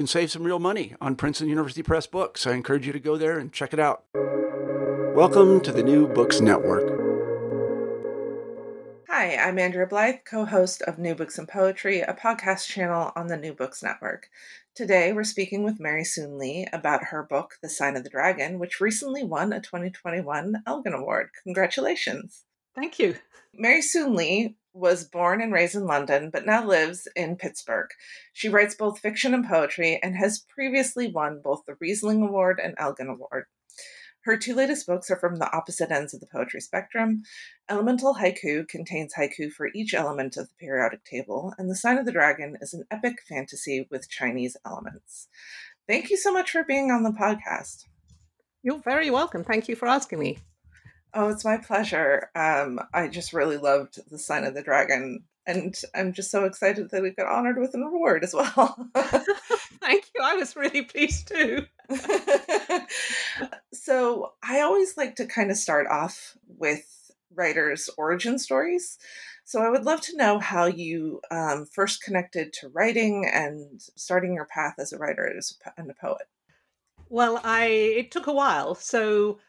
can save some real money on Princeton University Press books. I encourage you to go there and check it out. Welcome to the New Books Network. Hi, I'm Andrea Blythe, co host of New Books and Poetry, a podcast channel on the New Books Network. Today, we're speaking with Mary Soon Lee about her book, The Sign of the Dragon, which recently won a 2021 Elgin Award. Congratulations. Thank you. Mary Soon Lee was born and raised in London, but now lives in Pittsburgh. She writes both fiction and poetry and has previously won both the Rhysling Award and Elgin Award. Her two latest books are from the opposite ends of the poetry spectrum. Elemental Haiku contains haiku for each element of the periodic table, and The Sign of the Dragon is an epic fantasy with Chinese elements. Thank you so much for being on the podcast. You're very welcome. Thank you for asking me. Oh, it's my pleasure. Um, I just really loved The Sign of the Dragon, and I'm just so excited that we got honored with an award as well. Thank you. I was really pleased too. so, I always like to kind of start off with writers' origin stories. So, I would love to know how you um, first connected to writing and starting your path as a writer and a poet. Well, I it took a while. So,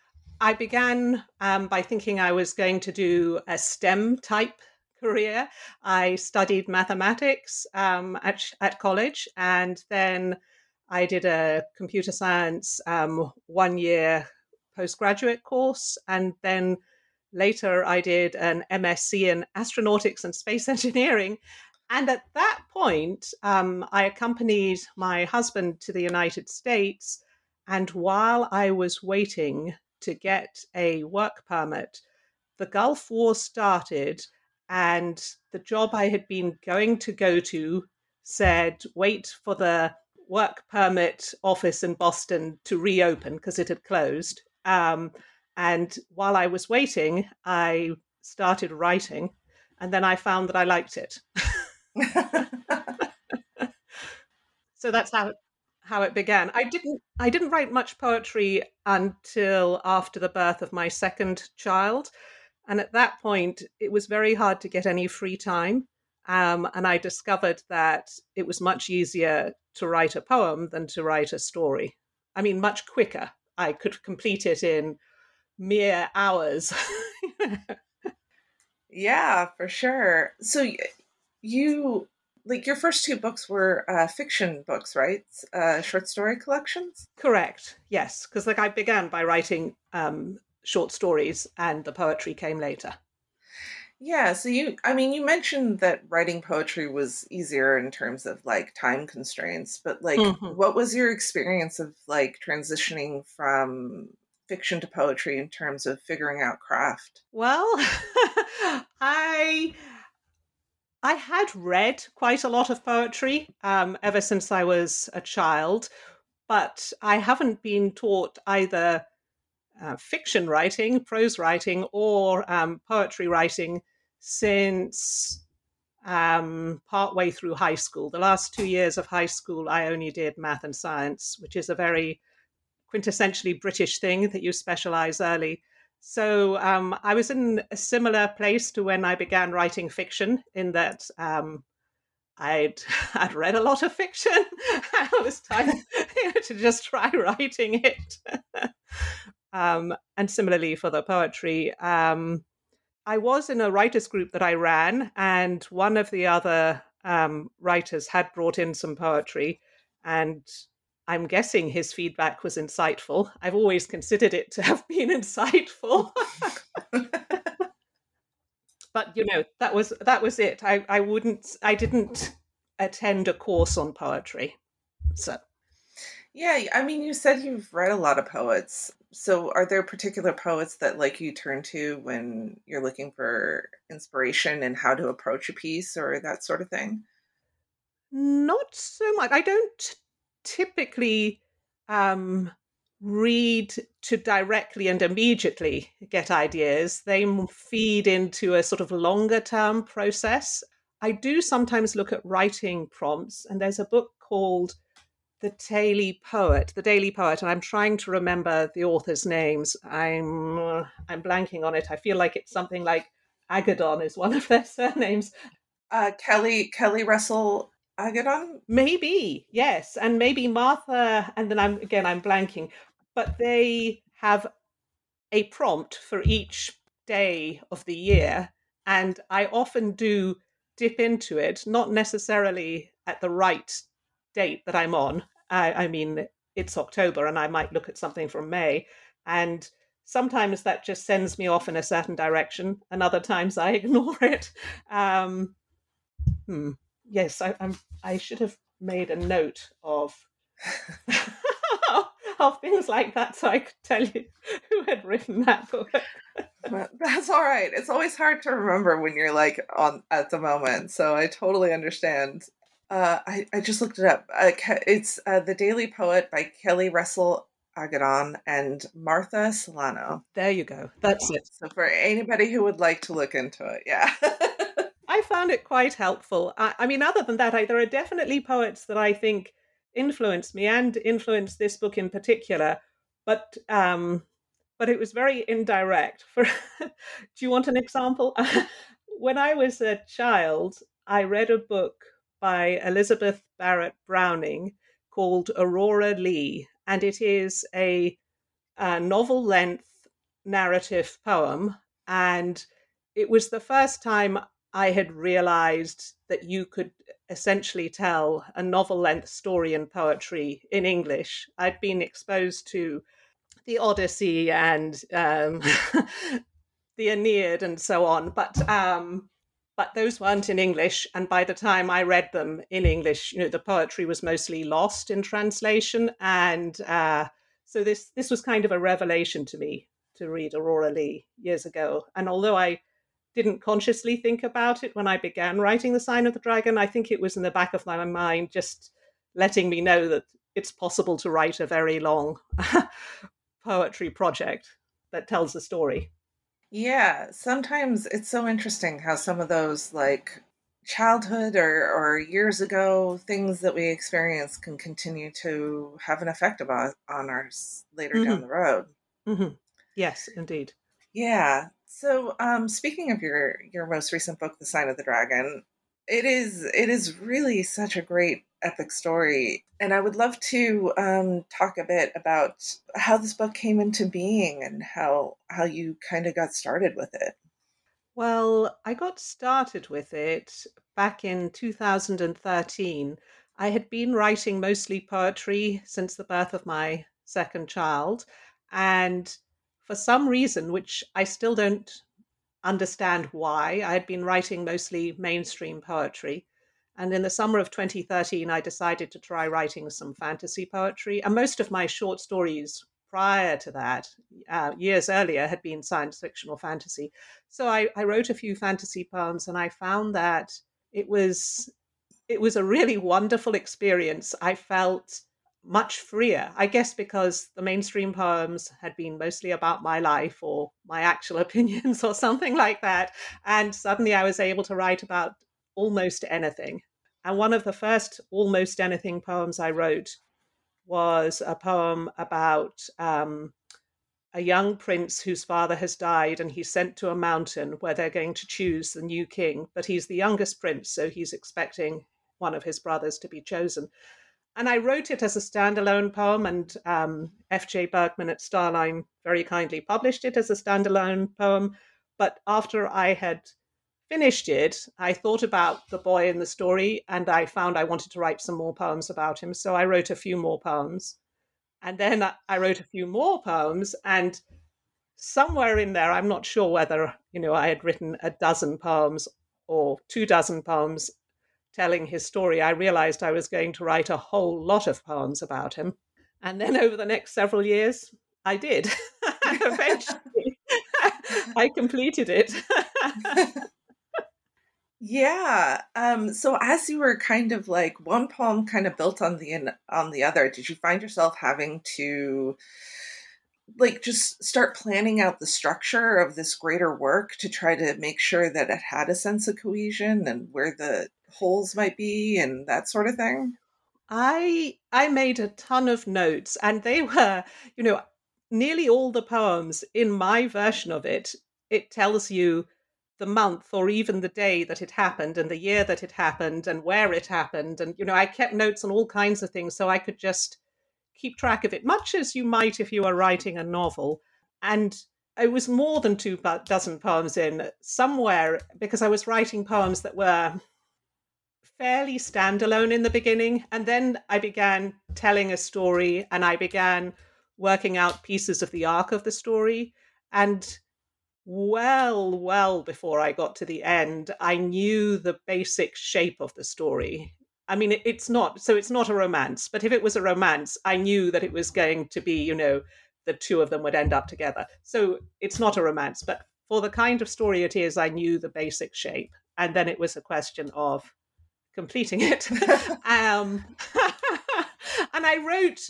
I began um, by thinking I was going to do a STEM type career. I studied mathematics um, at, at college, and then I did a computer science um, one year postgraduate course, and then later I did an MSc in astronautics and space engineering. And at that point, um, I accompanied my husband to the United States. And while I was waiting to get a work permit. The Gulf War started, and the job I had been going to go to said, wait for the work permit office in Boston to reopen because it had closed. Um, and while I was waiting, I started writing, and then I found that I liked it. so that's how how it began. I didn't I didn't write much poetry until after the birth of my second child, and at that point it was very hard to get any free time. Um, and I discovered that it was much easier to write a poem than to write a story. I mean, much quicker. I could complete it in mere hours. yeah, for sure. So you like your first two books were uh, fiction books, right? Uh, short story collections. Correct. Yes, because like I began by writing um, short stories, and the poetry came later. Yeah. So you, I mean, you mentioned that writing poetry was easier in terms of like time constraints, but like, mm-hmm. what was your experience of like transitioning from fiction to poetry in terms of figuring out craft? Well, I I had read quite a lot of poetry um, ever since I was a child, but I haven't been taught either uh, fiction writing, prose writing, or um, poetry writing since um, partway through high school. The last two years of high school, I only did math and science, which is a very quintessentially British thing that you specialize early. So um, I was in a similar place to when I began writing fiction, in that um, I'd I'd read a lot of fiction. it was time you know, to just try writing it. um, and similarly for the poetry, um, I was in a writers group that I ran, and one of the other um, writers had brought in some poetry, and I'm guessing his feedback was insightful. I've always considered it to have been insightful. but you know, that was that was it. I, I wouldn't I didn't attend a course on poetry. So yeah, I mean you said you've read a lot of poets. So are there particular poets that like you turn to when you're looking for inspiration and how to approach a piece or that sort of thing? Not so much. I don't typically um, read to directly and immediately get ideas. They feed into a sort of longer term process. I do sometimes look at writing prompts, and there's a book called The Daily Poet, The Daily Poet, and I'm trying to remember the author's names. I'm uh, I'm blanking on it. I feel like it's something like Agodon is one of their surnames. Uh, Kelli Kelli Russell Agodon? Maybe, yes. And maybe Martha, and then I'm again, I'm blanking, but they have a prompt for each day of the year. And I often do dip into it, not necessarily at the right date that I'm on. I, I mean, it's October and I might look at something from May. And sometimes that just sends me off in a certain direction, and other times I ignore it. Um, hmm yes, I, I'm. I should have made a note of of things like that, so I could tell you who had written that book. That's all right. It's always hard to remember when you're like on at the moment, so I totally understand. Uh, I I just looked it up. Uh, it's uh, the Daily Poet by Kelli Russell Agodon and Martha Silano. There you go. That's it. So for anybody who would like to look into it, yeah. I found it quite helpful. I, I mean, other than that, I, there are definitely poets that I think influenced me and influenced this book in particular. But um, but it was very indirect. For do you want an example? when I was a child, I read a book by Elizabeth Barrett Browning called Aurora Leigh, and it is a, a novel length narrative poem. And it was the first time I had realized that you could essentially tell a novel length story in poetry in English. I'd been exposed to the Odyssey and um, the Aeneid and so on, but um, but those weren't in English. And by the time I read them in English, you know, the poetry was mostly lost in translation, and uh, so this this was kind of a revelation to me to read Aurora Leigh years ago. And although I didn't consciously think about it when I began writing The Sign of the Dragon. I think it was in the back of my mind, just letting me know that it's possible to write a very long poetry project that tells a story. Yeah, sometimes it's so interesting how some of those like childhood or, or years ago things that we experience can continue to have an effect about on us later mm-hmm. down the road. Mm-hmm. Yes, indeed. Yeah. So, um, speaking of your your most recent book, The Sign of the Dragon, it is it is really such a great epic story, and I would love to um, talk a bit about how this book came into being and how how you kind of got started with it. Well, I got started with it back in 2013. I had been writing mostly poetry since the birth of my second child, and for some reason, which I still don't understand why, I had been writing mostly mainstream poetry. And in the summer of 2013, I decided to try writing some fantasy poetry. And most of my short stories prior to that, uh, years earlier, had been science fiction or fantasy. So I, I wrote a few fantasy poems, and I found that it was it was a really wonderful experience. I felt much freer. I guess because the mainstream poems had been mostly about my life or my actual opinions or something like that. And suddenly I was able to write about almost anything. And one of the first almost anything poems I wrote was a poem about um, a young prince whose father has died and he's sent to a mountain where they're going to choose the new king. But he's the youngest prince, so he's expecting one of his brothers to be chosen. And I wrote it as a standalone poem, and um, F.J. Bergman at Starline very kindly published it as a standalone poem. But after I had finished it, I thought about the boy in the story, and I found I wanted to write some more poems about him. So I wrote a few more poems. And then I wrote a few more poems, and somewhere in there, I'm not sure whether, you know, I had written a dozen poems or two dozen poems telling his story. I realized I was going to write a whole lot of poems about him. And then over the next several years, I did. Eventually, I completed it. Yeah. Um, so as you were kind of like one poem kind of built on the on the other, did you find yourself having to like just start planning out the structure of this greater work to try to make sure that it had a sense of cohesion and where the holes might be and that sort of thing? I I made a ton of notes and they were, you know, nearly all the poems in my version of it, it tells you the month or even the day that it happened and the year that it happened and where it happened. And, you know, I kept notes on all kinds of things so I could just keep track of it, much as you might if you were writing a novel. And it was more than two dozen poems in somewhere because I was writing poems that were fairly standalone in the beginning. And then I began telling a story and I began working out pieces of the arc of the story. And well, well before I got to the end, I knew the basic shape of the story. I mean, it, it's not, so it's not a romance, but if it was a romance, I knew that it was going to be, you know, the two of them would end up together. So it's not a romance, but for the kind of story it is, I knew the basic shape. And then it was a question of completing it. um, and I wrote,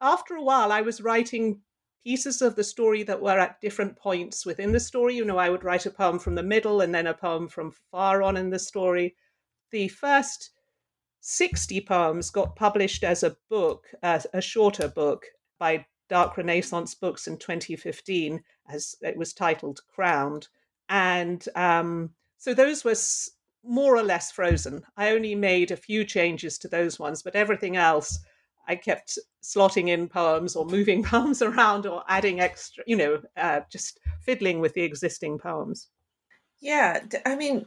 after a while, I was writing pieces of the story that were at different points within the story. You know, I would write a poem from the middle and then a poem from far on in the story. The first 60 poems got published as a book, a shorter book by Dark Renaissance Books in 2015, as it was titled Crowned. And um, so those were more or less frozen. I only made a few changes to those ones, but everything else I kept slotting in poems or moving poems around or adding extra, you know, uh, just fiddling with the existing poems. Yeah, I mean,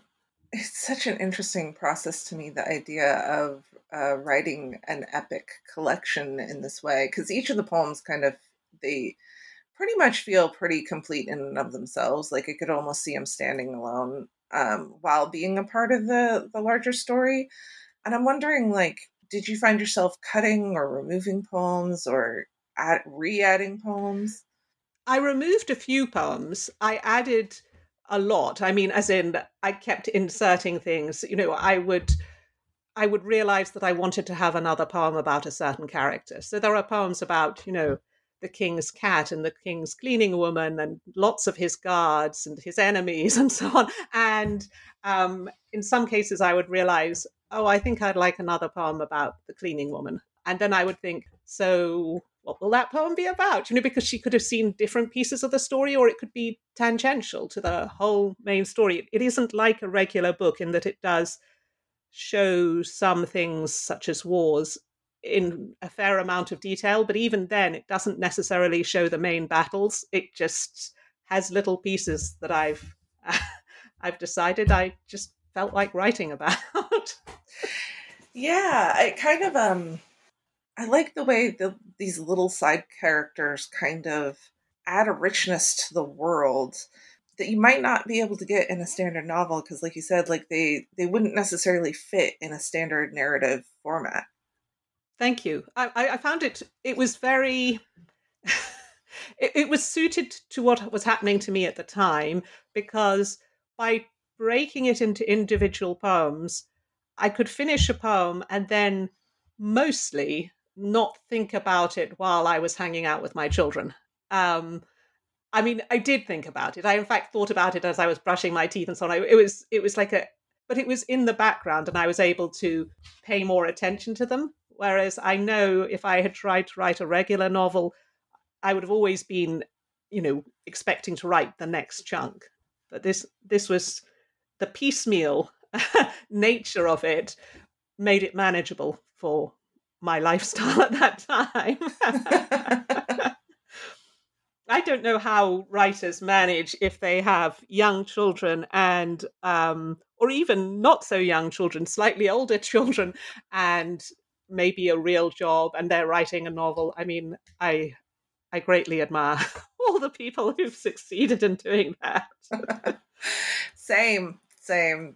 it's such an interesting process to me, the idea of uh, writing an epic collection in this way, because each of the poems kind of, they pretty much feel pretty complete in and of themselves. Like I could almost see them standing alone um, while being a part of the, the larger story. And I'm wondering, like, did you find yourself cutting or removing poems or add, re-adding poems? I removed a few poems. I added a lot. I mean, as in, I kept inserting things. You know, I would, I would realize that I wanted to have another poem about a certain character. So there are poems about, you know, the king's cat and the king's cleaning woman and lots of his guards and his enemies and so on. And um, in some cases, I would realize oh, I think I'd like another poem about the cleaning woman. And then I would think, so what will that poem be about? You know, because she could have seen different pieces of the story, or it could be tangential to the whole main story. It isn't like a regular book in that it does show some things, such as wars, in a fair amount of detail, but even then, it doesn't necessarily show the main battles. It just has little pieces that I've I've decided I just felt like writing about. yeah, it kind of um I like the way the, these little side characters kind of add a richness to the world that you might not be able to get in a standard novel because like you said like they they wouldn't necessarily fit in a standard narrative format. Thank you. I i found it it was very it, it was suited to what was happening to me at the time because by breaking it into individual poems, I could finish a poem and then mostly not think about it while I was hanging out with my children. Um, I mean, I did think about it. I, in fact, thought about it as I was brushing my teeth and so on. it was, it was like a, but it was in the background, and I was able to pay more attention to them. Whereas I know if I had tried to write a regular novel, I would have always been you know, expecting to write the next chunk. But this this was the piecemeal nature of it made it manageable for my lifestyle at that time. I don't know how writers manage if they have young children and, um, or even not so young children, slightly older children, and maybe a real job, and they're writing a novel. I mean, I, I greatly admire all the people who've succeeded in doing that. same, same.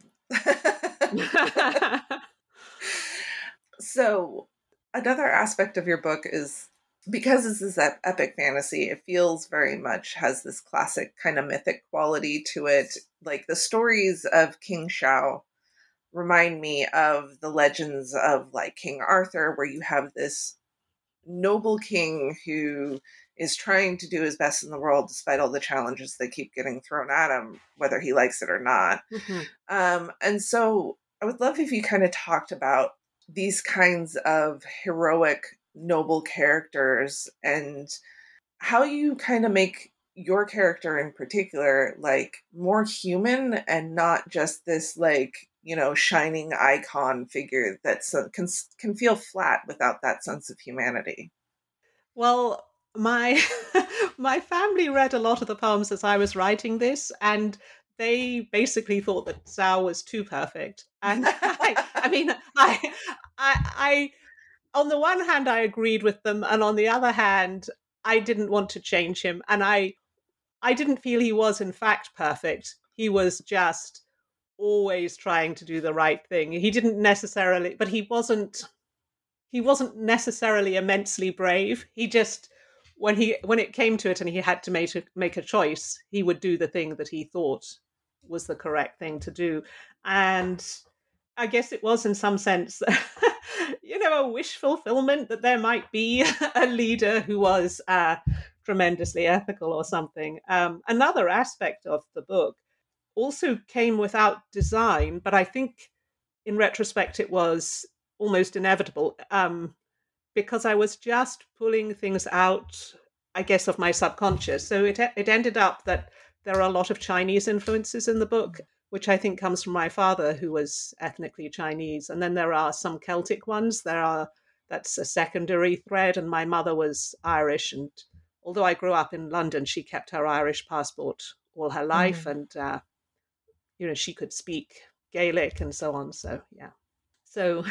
so, another aspect of your book is because this is that epic fantasy, it feels very much has this classic kind of mythic quality to it. Like the stories of King Zhao remind me of the legends of like King Arthur, where you have this noble king who is trying to do his best in the world despite all the challenges that keep getting thrown at him, whether he likes it or not. Mm-hmm. Um, and so I would love if you kind of talked about these kinds of heroic noble characters and how you kind of make your character in particular like more human and not just this like you know shining icon figure that can can feel flat without that sense of humanity. Well my my family read a lot of the poems as i was writing this and they basically thought that Zhao was too perfect and I, I mean I, I i on the one hand, I agreed with them, and on the other hand, I didn't want to change him, and I, I didn't feel he was in fact perfect. He was just always trying to do the right thing. He didn't necessarily, but he wasn't. He wasn't necessarily immensely brave. He just, when he when it came to it, and he had to make a, make a choice, he would do the thing that he thought was the correct thing to do, and I guess it was in some sense you know, a wish fulfillment that there might be a leader who was uh, tremendously ethical or something. Um, another aspect of the book also came without design, but I think in retrospect it was almost inevitable um, because I was just pulling things out, I guess, of my subconscious. So it it ended up that there are a lot of Chinese influences in the book which I think comes from my father, who was ethnically Chinese. And then there are some Celtic ones. There are that's a secondary thread. And my mother was Irish, and although I grew up in London, she kept her Irish passport all her life, mm. and uh, you know she could speak Gaelic and so on. So yeah, so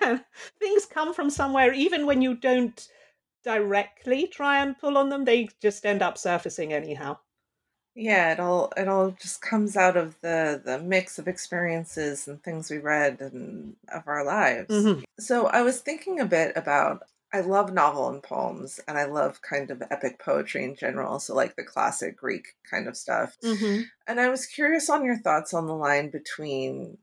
things come from somewhere, even when you don't directly try and pull on them, they just end up surfacing anyhow. Yeah, it all it all just comes out of the the mix of experiences and things we read and of our lives. Mm-hmm. So I was thinking a bit about I love novel and poems and I love kind of epic poetry in general, so like the classic Greek kind of stuff. Mm-hmm. And I was curious on your thoughts on the line between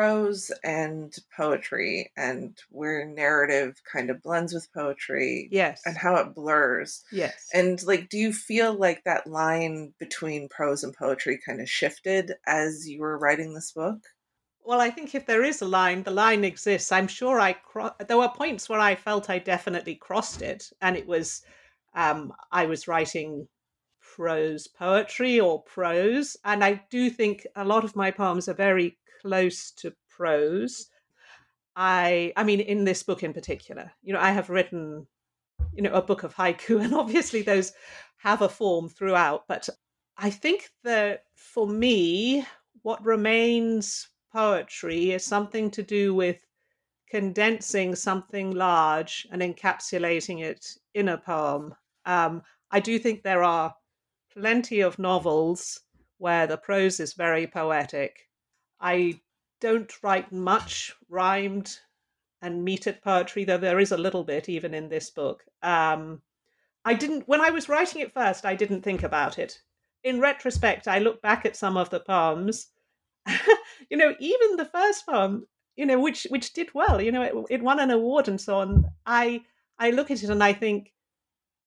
prose and poetry and where narrative kind of blends with poetry yes. and how it blurs. Yes. And like do you feel like that line between prose and poetry kind of shifted as you were writing this book? Well i think if there is a line the line exists. I'm sure i cro- there were points where i felt i definitely crossed it and it was um i was writing prose poetry or prose and i do think a lot of my poems are very close to prose. I I mean in this book in particular, you know, I have written you know a book of haiku and obviously those have a form throughout, but I think that for me what remains poetry is something to do with condensing something large and encapsulating it in a poem. Um, I do think there are plenty of novels where the prose is very poetic I don't write much rhymed and metered poetry, though there is a little bit even in this book. Um, I didn't, when I was writing it first, I didn't think about it. In retrospect, I look back at some of the poems. you know, even the first poem, you know, which which did well, you know, it, it won an award and so on. I I look at it and I think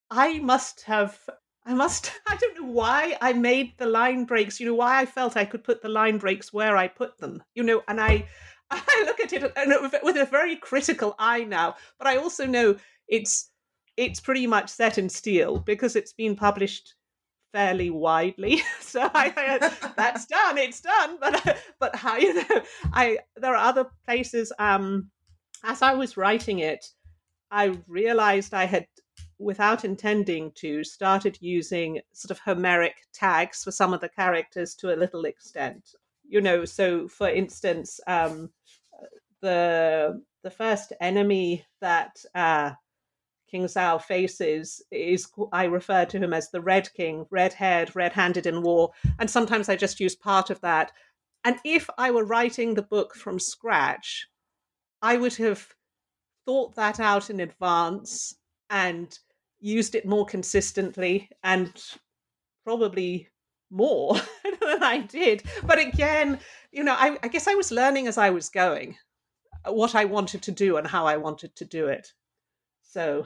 I must have I must, I don't know why I made the line breaks, you know, why I felt I could put the line breaks where I put them, you know, and I, I look at it uh, with a very critical eye now, but I also know it's, it's pretty much set in steel because it's been published fairly widely. So I, I, uh, that's done. It's done. But uh, but how you know? I there are other places. Um, as I was writing it, I realized I had, without intending to, started using sort of Homeric tags for some of the characters to a little extent. You know, so for instance, um, the the first enemy that uh, King Zhao faces is I refer to him as the Red King, red haired, red handed in war. And sometimes I just use part of that. And if I were writing the book from scratch, I would have thought that out in advance and used it more consistently and probably more than I did. But again, you know, I, I guess I was learning as I was going what I wanted to do and how I wanted to do it. So,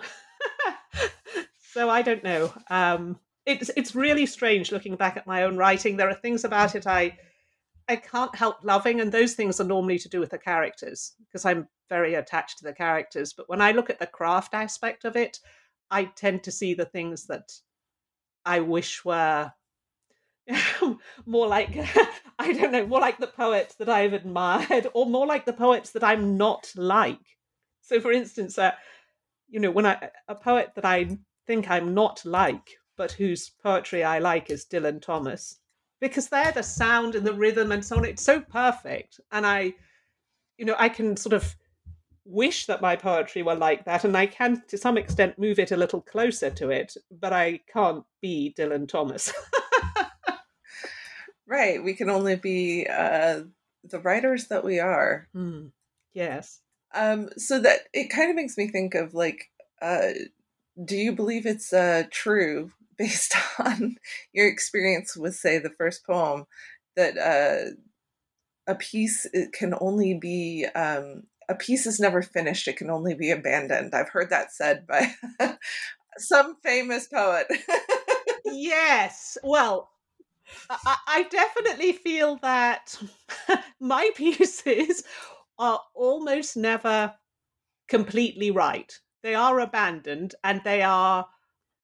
so I don't know. Um, it's it's really strange looking back at my own writing. There are things about it I I can't help loving, and those things are normally to do with the characters because I'm very attached to the characters. But when I look at the craft aspect of it, I tend to see the things that I wish were more like I don't know, more like the poets that I've admired, or more like the poets that I'm not like. So, for instance, uh, you know, when I a poet that I think I'm not like, but whose poetry I like is Dylan Thomas, because they're the sound and the rhythm and so on. It's so perfect, and I, you know, I can sort of wish that my poetry were like that, and I can to some extent move it a little closer to it, but I can't be Dylan Thomas. right, we can only be uh, the writers that we are. Mm. Yes. Um, so that it kind of makes me think of like, uh, do you believe it's uh, true based on your experience with, say, the first poem, that uh, a piece can only be um, a piece is never finished; it can only be abandoned. I've heard that said by some famous poet. yes. Well, I, I definitely feel that my pieces are almost never completely right. They are abandoned and they are,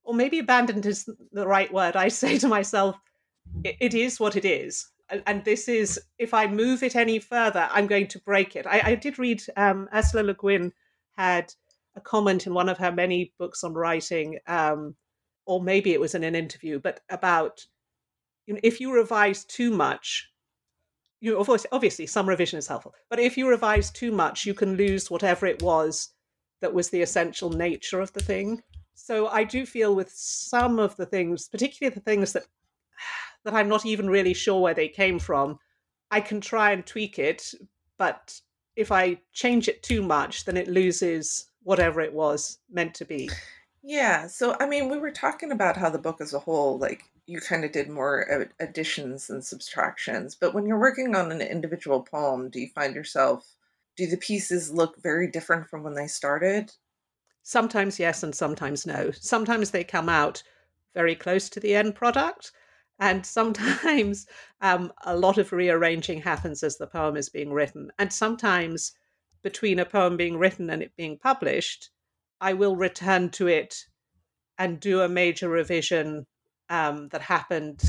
or maybe abandoned is the right word. I say to myself, it, it is what it is. And, this is, if I move it any further, I'm going to break it. I, I did read, um, Ursula Le Guin had a comment in one of her many books on writing, um, or maybe it was in an interview, but about you know, if you revise too much, you know, obviously some revision is helpful, but if you revise too much, you can lose whatever it was that was the essential nature of the thing. So I do feel with some of the things, particularly the things that that I'm not even really sure where they came from, I can try and tweak it, but if I change it too much, then it loses whatever it was meant to be. Yeah. So, I mean, we were talking about how the book as a whole, like, you kind of did more additions and subtractions. But when you're working on an individual poem, do you find yourself, do the pieces look very different from when they started? Sometimes yes, and sometimes no. Sometimes they come out very close to the end product. And sometimes um, a lot of rearranging happens as the poem is being written. And sometimes between a poem being written and it being published, I will return to it and do a major revision um, that happened,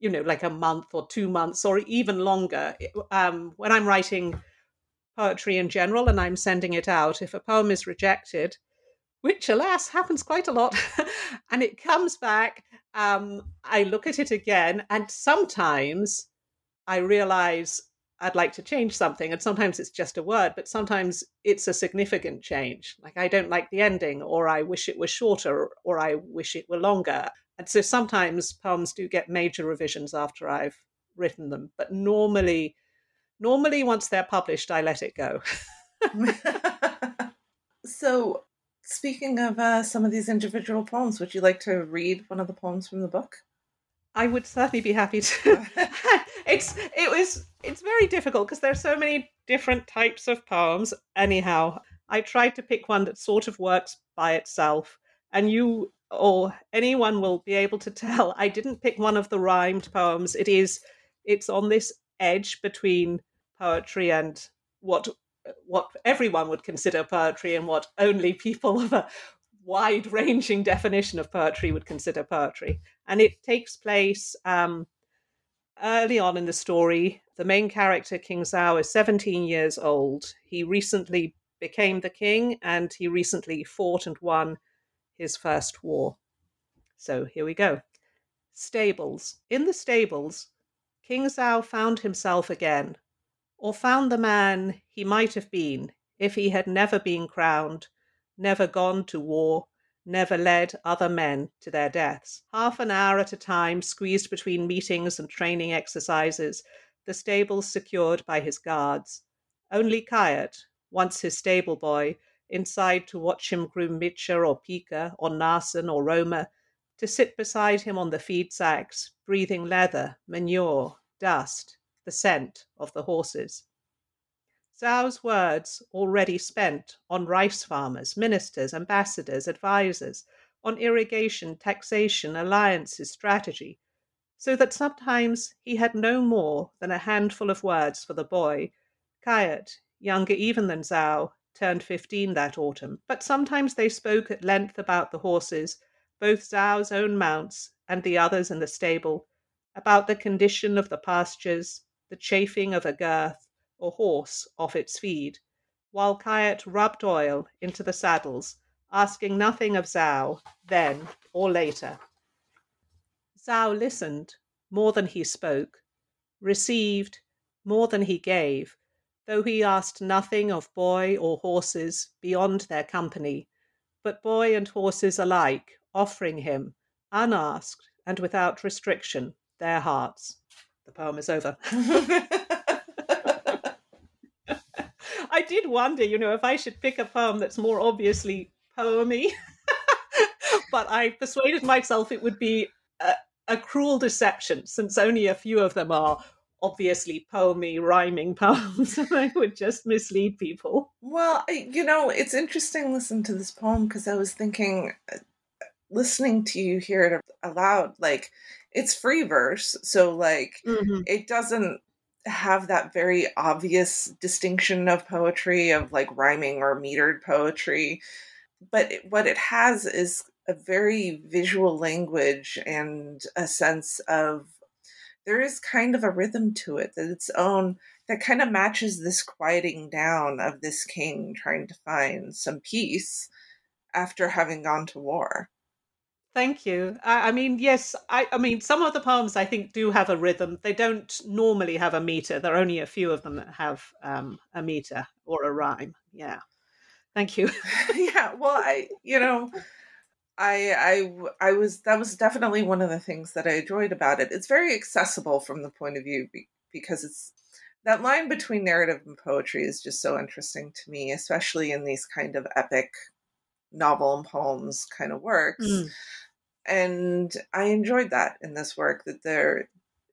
you know, like a month or two months or even longer. Um, when I'm writing poetry in general and I'm sending it out, if a poem is rejected, which alas happens quite a lot, and it comes back, um, I look at it again, and sometimes I realize I'd like to change something. And sometimes it's just a word, but sometimes it's a significant change. Like I don't like the ending, or I wish it was shorter, or I wish it were longer. And so sometimes poems do get major revisions after I've written them, but normally, normally once they're published, I let it go. so, speaking of uh, some of these individual poems, would you like to read one of the poems from the book? I would certainly be happy to. it's it was it's very difficult because there's so many different types of poems. Anyhow, I tried to pick one that sort of works by itself, and you or anyone will be able to tell I didn't pick one of the rhymed poems. It is it's on this edge between poetry and what what everyone would consider poetry and what only people of a wide ranging definition of poetry would consider poetry. And it takes place um, early on in the story. The main character, King Zhao, is 17 years old. He recently became the king and he recently fought and won his first war. So here we go. Stables. In the stables, King Zhao found himself again, or found the man he might have been if he had never been crowned, never gone to war, never led other men to their deaths. Half an hour at a time, squeezed between meetings and training exercises, the stables secured by his guards. Only Kayet, once his stable boy, inside to watch him groom Mitcha or Pika or Narsen or Roma, to sit beside him on the feed sacks, breathing leather, manure, dust, the scent of the horses. Zhao's words already spent on rice farmers, ministers, ambassadors, advisers, on irrigation, taxation, alliances, strategy, so that sometimes he had no more than a handful of words for the boy. Kayet, younger even than Zhao, turned fifteen that autumn, but sometimes they spoke at length about the horses, both Zhao's own mounts and the others in the stable, about the condition of the pastures, the chafing of a girth, or horse off its feed, while Kayet rubbed oil into the saddles, asking nothing of Zhao then or later. Zhao listened more than he spoke, received more than he gave, though he asked nothing of boy or horses beyond their company, but boy and horses alike offering him, unasked and without restriction, their hearts. The poem is over. I did wonder, you know, if I should pick a poem that's more obviously poemy. but I persuaded myself it would be a, a, cruel deception, since only a few of them are obviously poemy, rhyming poems, and I would just mislead people. Well, you know, it's interesting listening to this poem because I was thinking, listening to you hear it aloud, like it's free verse, so like mm-hmm. it doesn't have that very obvious distinction of poetry of like rhyming or metered poetry but it, what it has is a very visual language and a sense of there is kind of a rhythm to it that its own that kind of matches this quieting down of this king trying to find some peace after having gone to war Thank you. I, I, mean, yes, I, I mean, some of the poems I think do have a rhythm. They don't normally have a meter. There are only a few of them that have um, a meter or a rhyme. Yeah. Thank you. yeah. Well, I, you know, I, I, I was, that was definitely one of the things that I enjoyed about it. It's very accessible from the point of view because it's, that line between narrative and poetry is just so interesting to me, especially in these kind of epic novel and poems kind of works. Mm and I enjoyed that in this work that there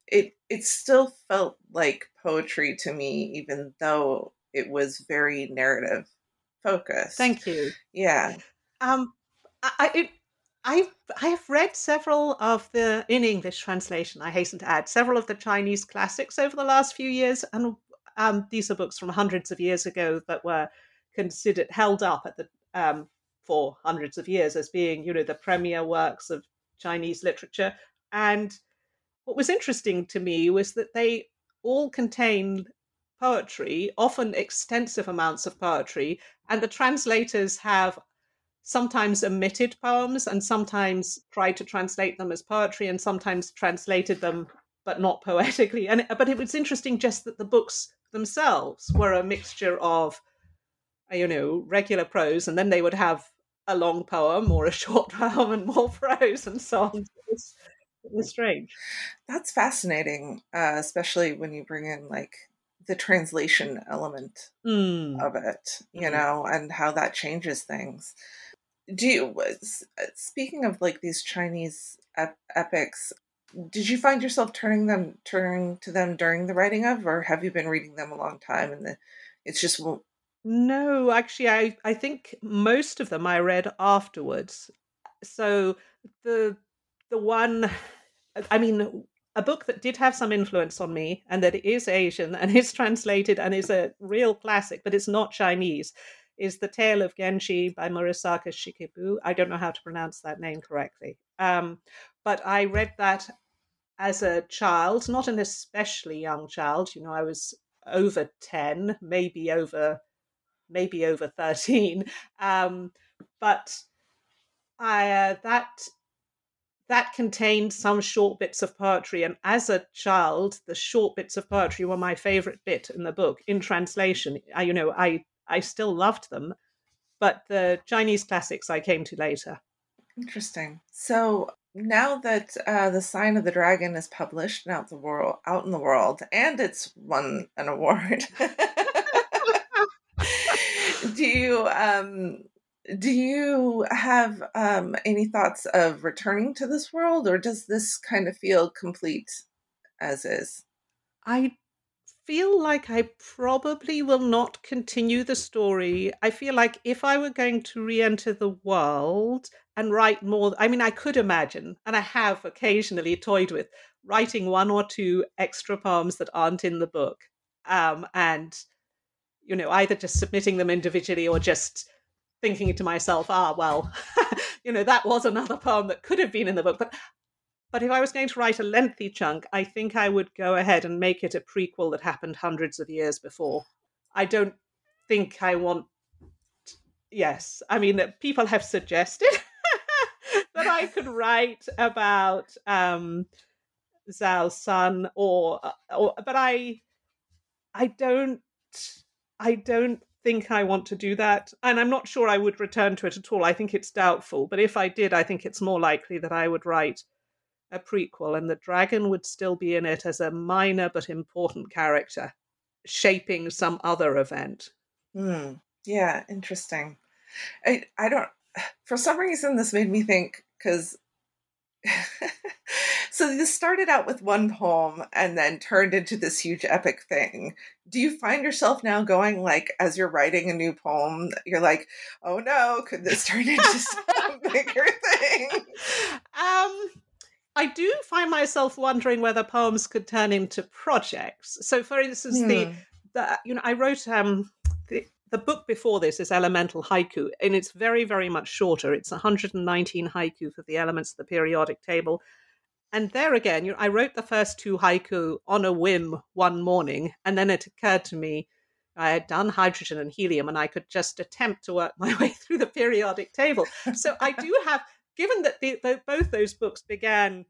it it still felt like poetry to me even though it was very narrative focused. Thank you. Yeah. Um I it I I have read several of the in English translation. I hasten to add several of the Chinese classics over the last few years, and um, these are books from hundreds of years ago that were considered held up at the um, for hundreds of years as being, you know, the premier works of Chinese literature. And what was interesting to me was that they all contain poetry, often extensive amounts of poetry, and the translators have sometimes omitted poems and sometimes tried to translate them as poetry and sometimes translated them but not poetically and but it was interesting just that the books themselves were a mixture of you know regular prose and then they would have a long poem or a short poem and more prose and so on. It's, it's strange. That's fascinating, uh, especially when you bring in like the translation element mm. of it, you mm. know, and how that changes things. Do you, uh, speaking of like these Chinese ep- epics, did you find yourself turning them turning to them during the writing of, or have you been reading them a long time and the, it's just no, actually, I, I think most of them I read afterwards. So the the one, I mean, a book that did have some influence on me and that is Asian and is translated and is a real classic, but it's not Chinese, is The Tale of Genji by Murasaki Shikibu. I don't know how to pronounce that name correctly. Um, but I read that as a child, not an especially young child. You know, I was over 10, maybe over maybe over 13. Um, but I, uh, that that contained some short bits of poetry. And as a child, the short bits of poetry were my favorite bit in the book in translation. I, you know, I, I still loved them, but the Chinese classics I came to later. Interesting. So now that uh, the Sign of the Dragon is published out the world, out in the world, and it's won an award, do you um, do you have um, any thoughts of returning to this world, or does this kind of feel complete as is? I feel like I probably will not continue the story. I feel like if I were going to re enter the world and write more, I mean, I could imagine, and I have occasionally toyed with writing one or two extra poems that aren't in the book. Um, and, you know, either just submitting them individually or just thinking to myself, ah, well, you know, that was another poem that could have been in the book. But but if I was going to write a lengthy chunk, I think I would go ahead and make it a prequel that happened hundreds of years before. I don't think I want. Yes, I mean, people have suggested that I could write about um, son, or, or, but I, I don't, I don't think I want to do that. And I'm not sure I would return to it at all. I think it's doubtful. But if I did, I think it's more likely that I would write a prequel and the dragon would still be in it as a minor but important character, shaping some other event. Hmm. Yeah, interesting. I, I don't, for some reason, this made me think because so this started out with one poem and then turned into this huge epic thing. Do you find yourself now going like as you're writing a new poem, you're like, oh no, could this turn into some bigger thing? Um I do find myself wondering whether poems could turn into projects. So for instance, hmm. the the you know, I wrote um the the book before this is Elemental Haiku, and it's very, very much shorter. It's 119 haiku for the elements of the periodic table. And there again, you know, I wrote the first two haiku on a whim one morning, and then it occurred to me I had done hydrogen and helium, and I could just attempt to work my way through the periodic table. So I do have, given that the, the, both those books began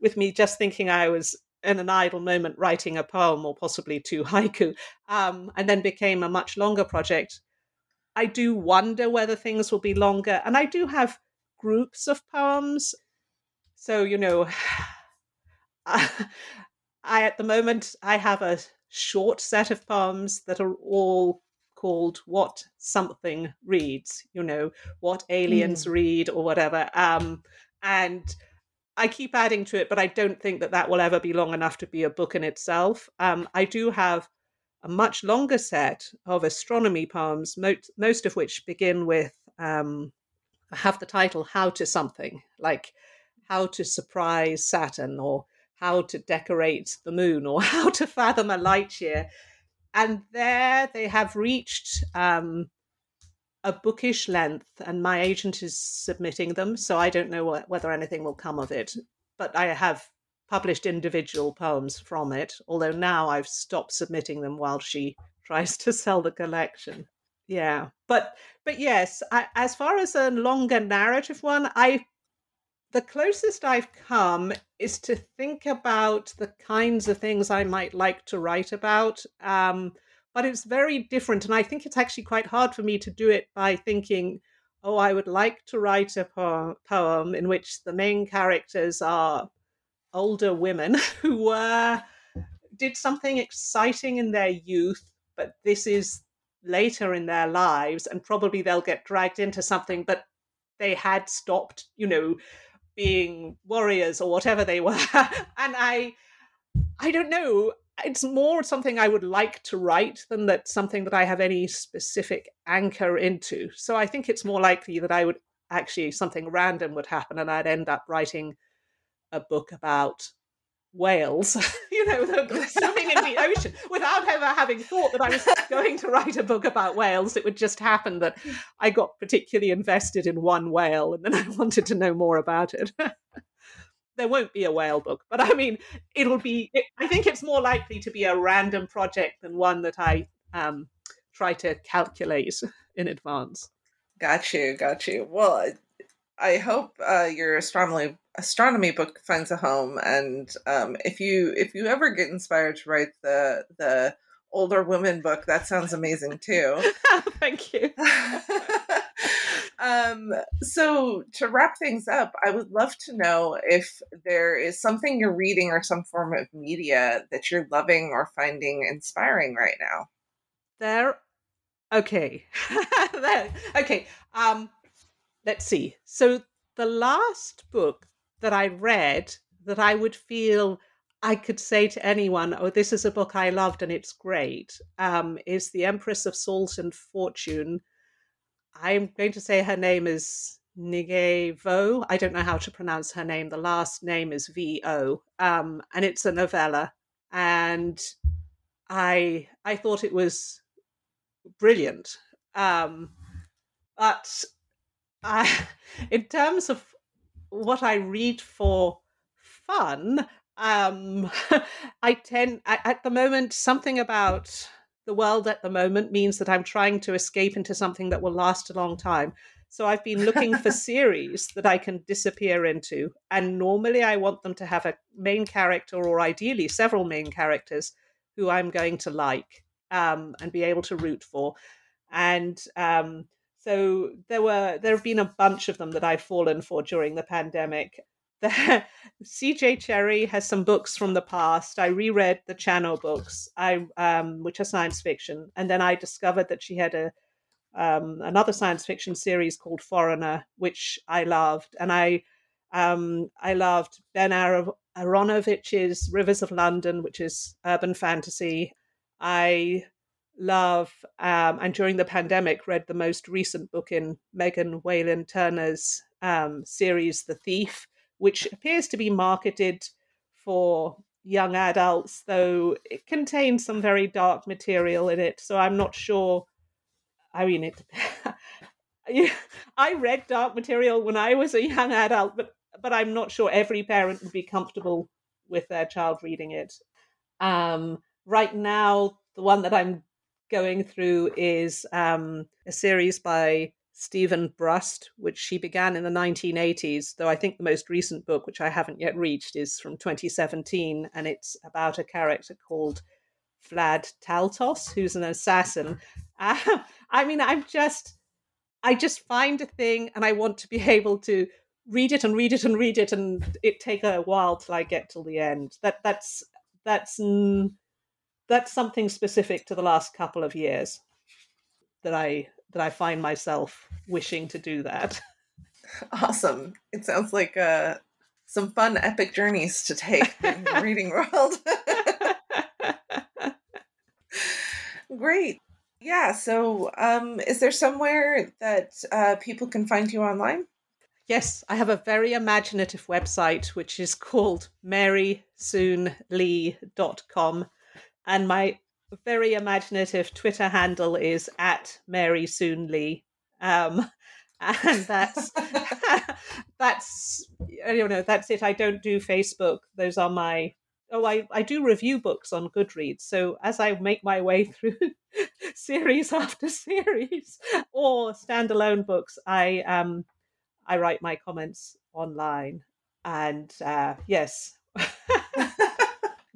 with me just thinking I was in an idle moment writing a poem or possibly two haiku, um, and then became a much longer project. I do wonder whether things will be longer, and I do have groups of poems. So you know, I, I at the moment I have a short set of poems that are all called "What Something Reads." You know, what aliens mm. read or whatever. Um, and I keep adding to it, but I don't think that that will ever be long enough to be a book in itself. Um, I do have a much longer set of astronomy poems, most, most of which begin with um, have the title "How to Something," like how to surprise Saturn, or how to decorate the moon, or how to fathom a light year. And there they have reached um, a bookish length, and my agent is submitting them, so I don't know whether anything will come of it. But I have published individual poems from it, although now I've stopped submitting them while she tries to sell the collection. Yeah, but but yes, I, as far as a longer narrative one, I the closest I've come is to think about the kinds of things I might like to write about. Um, but it's very different. And I think it's actually quite hard for me to do it by thinking, oh, I would like to write a po- poem in which the main characters are older women who were did something exciting in their youth, but this is later in their lives, and probably they'll get dragged into something, but they had stopped, you know, being warriors or whatever they were. and I I don't know it's more something I would like to write than that something that I have any specific anchor into. So I think it's more likely that I would actually something random would happen and I'd end up writing a book about whales, you know, swimming in the ocean without ever having thought that I was going to write a book about whales. It would just happen that I got particularly invested in one whale and then I wanted to know more about it. there won't be a whale book, but I mean, it'll be, it, I think it's more likely to be a random project than one that I um, try to calculate in advance. Got you, got you. Well, I hope uh, your astronomy astronomy book finds a home, and um, if you if you ever get inspired to write the the older women book, that sounds amazing too. Thank you. um, so to wrap things up, I would love to know if there is something you're reading or some form of media that you're loving or finding inspiring right now. There, okay, there, okay. Um, let's see. So the last book that I read that I would feel I could say to anyone, "Oh, this is a book I loved and it's great," um, is "The Empress of Salt and Fortune." I'm going to say her name is Nghi Vo. I don't know how to pronounce her name. The last name is V O, um, and it's a novella. And I I thought it was brilliant. Um, but In terms of what I read for fun, um, I tend I, at the moment something about the world at the moment means that I'm trying to escape into something that will last a long time. So I've been looking for series that I can disappear into, and normally I want them to have a main character or ideally several main characters who I'm going to like um, and be able to root for. And um, so there were there have been a bunch of them that I've fallen for during the pandemic. CJ Cherryh has some books from the past. I reread the Chanur books, I um, which are science fiction, and then I discovered that she had a um, another science fiction series called Foreigner, which I loved, and I um, I loved Ben Aaronovitch's Rivers of London, which is urban fantasy. I love, um, and during the pandemic, read the most recent book in Megan Whalen Turner's um, series, The Thief, which appears to be marketed for young adults, though it contains some very dark material in it. So I'm not sure. I mean, it. I read dark material when I was a young adult, but but I'm not sure every parent would be comfortable with their child reading it. Um, right now, the one that I'm going through is um, a series by Steven Brust, which she began in the 1980s, though I think the most recent book, which I haven't yet reached, is from 2017, and it's about a character called Vlad Taltos, who's an assassin. Uh, I mean, I'm just, I just find a thing, and I want to be able to read it and read it and read it, and it take a while till I get till the end. That that's that's that's something specific to the last couple of years that I that I find myself wishing to do that. Awesome! It sounds like uh, some fun epic journeys to take in the reading world. Great. Yeah. So, um, is there somewhere that uh, people can find you online? Yes, I have a very imaginative website which is called marysoonlee.com and my very imaginative Twitter handle is at Mary Soon Lee. Um, and that's that's you know that's it. I don't do Facebook. Those are my oh I, I do review books on Goodreads. So as I make my way through series after series or standalone books, I um I write my comments online. And uh, yes.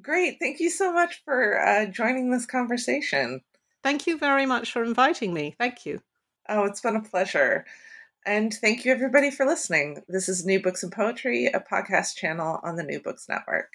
Great. Thank you so much for uh, joining this conversation. Thank you very much for inviting me. Thank you. Oh, it's been a pleasure. And thank you, everybody, for listening. This is New Books in Poetry, a podcast channel on the New Books Network.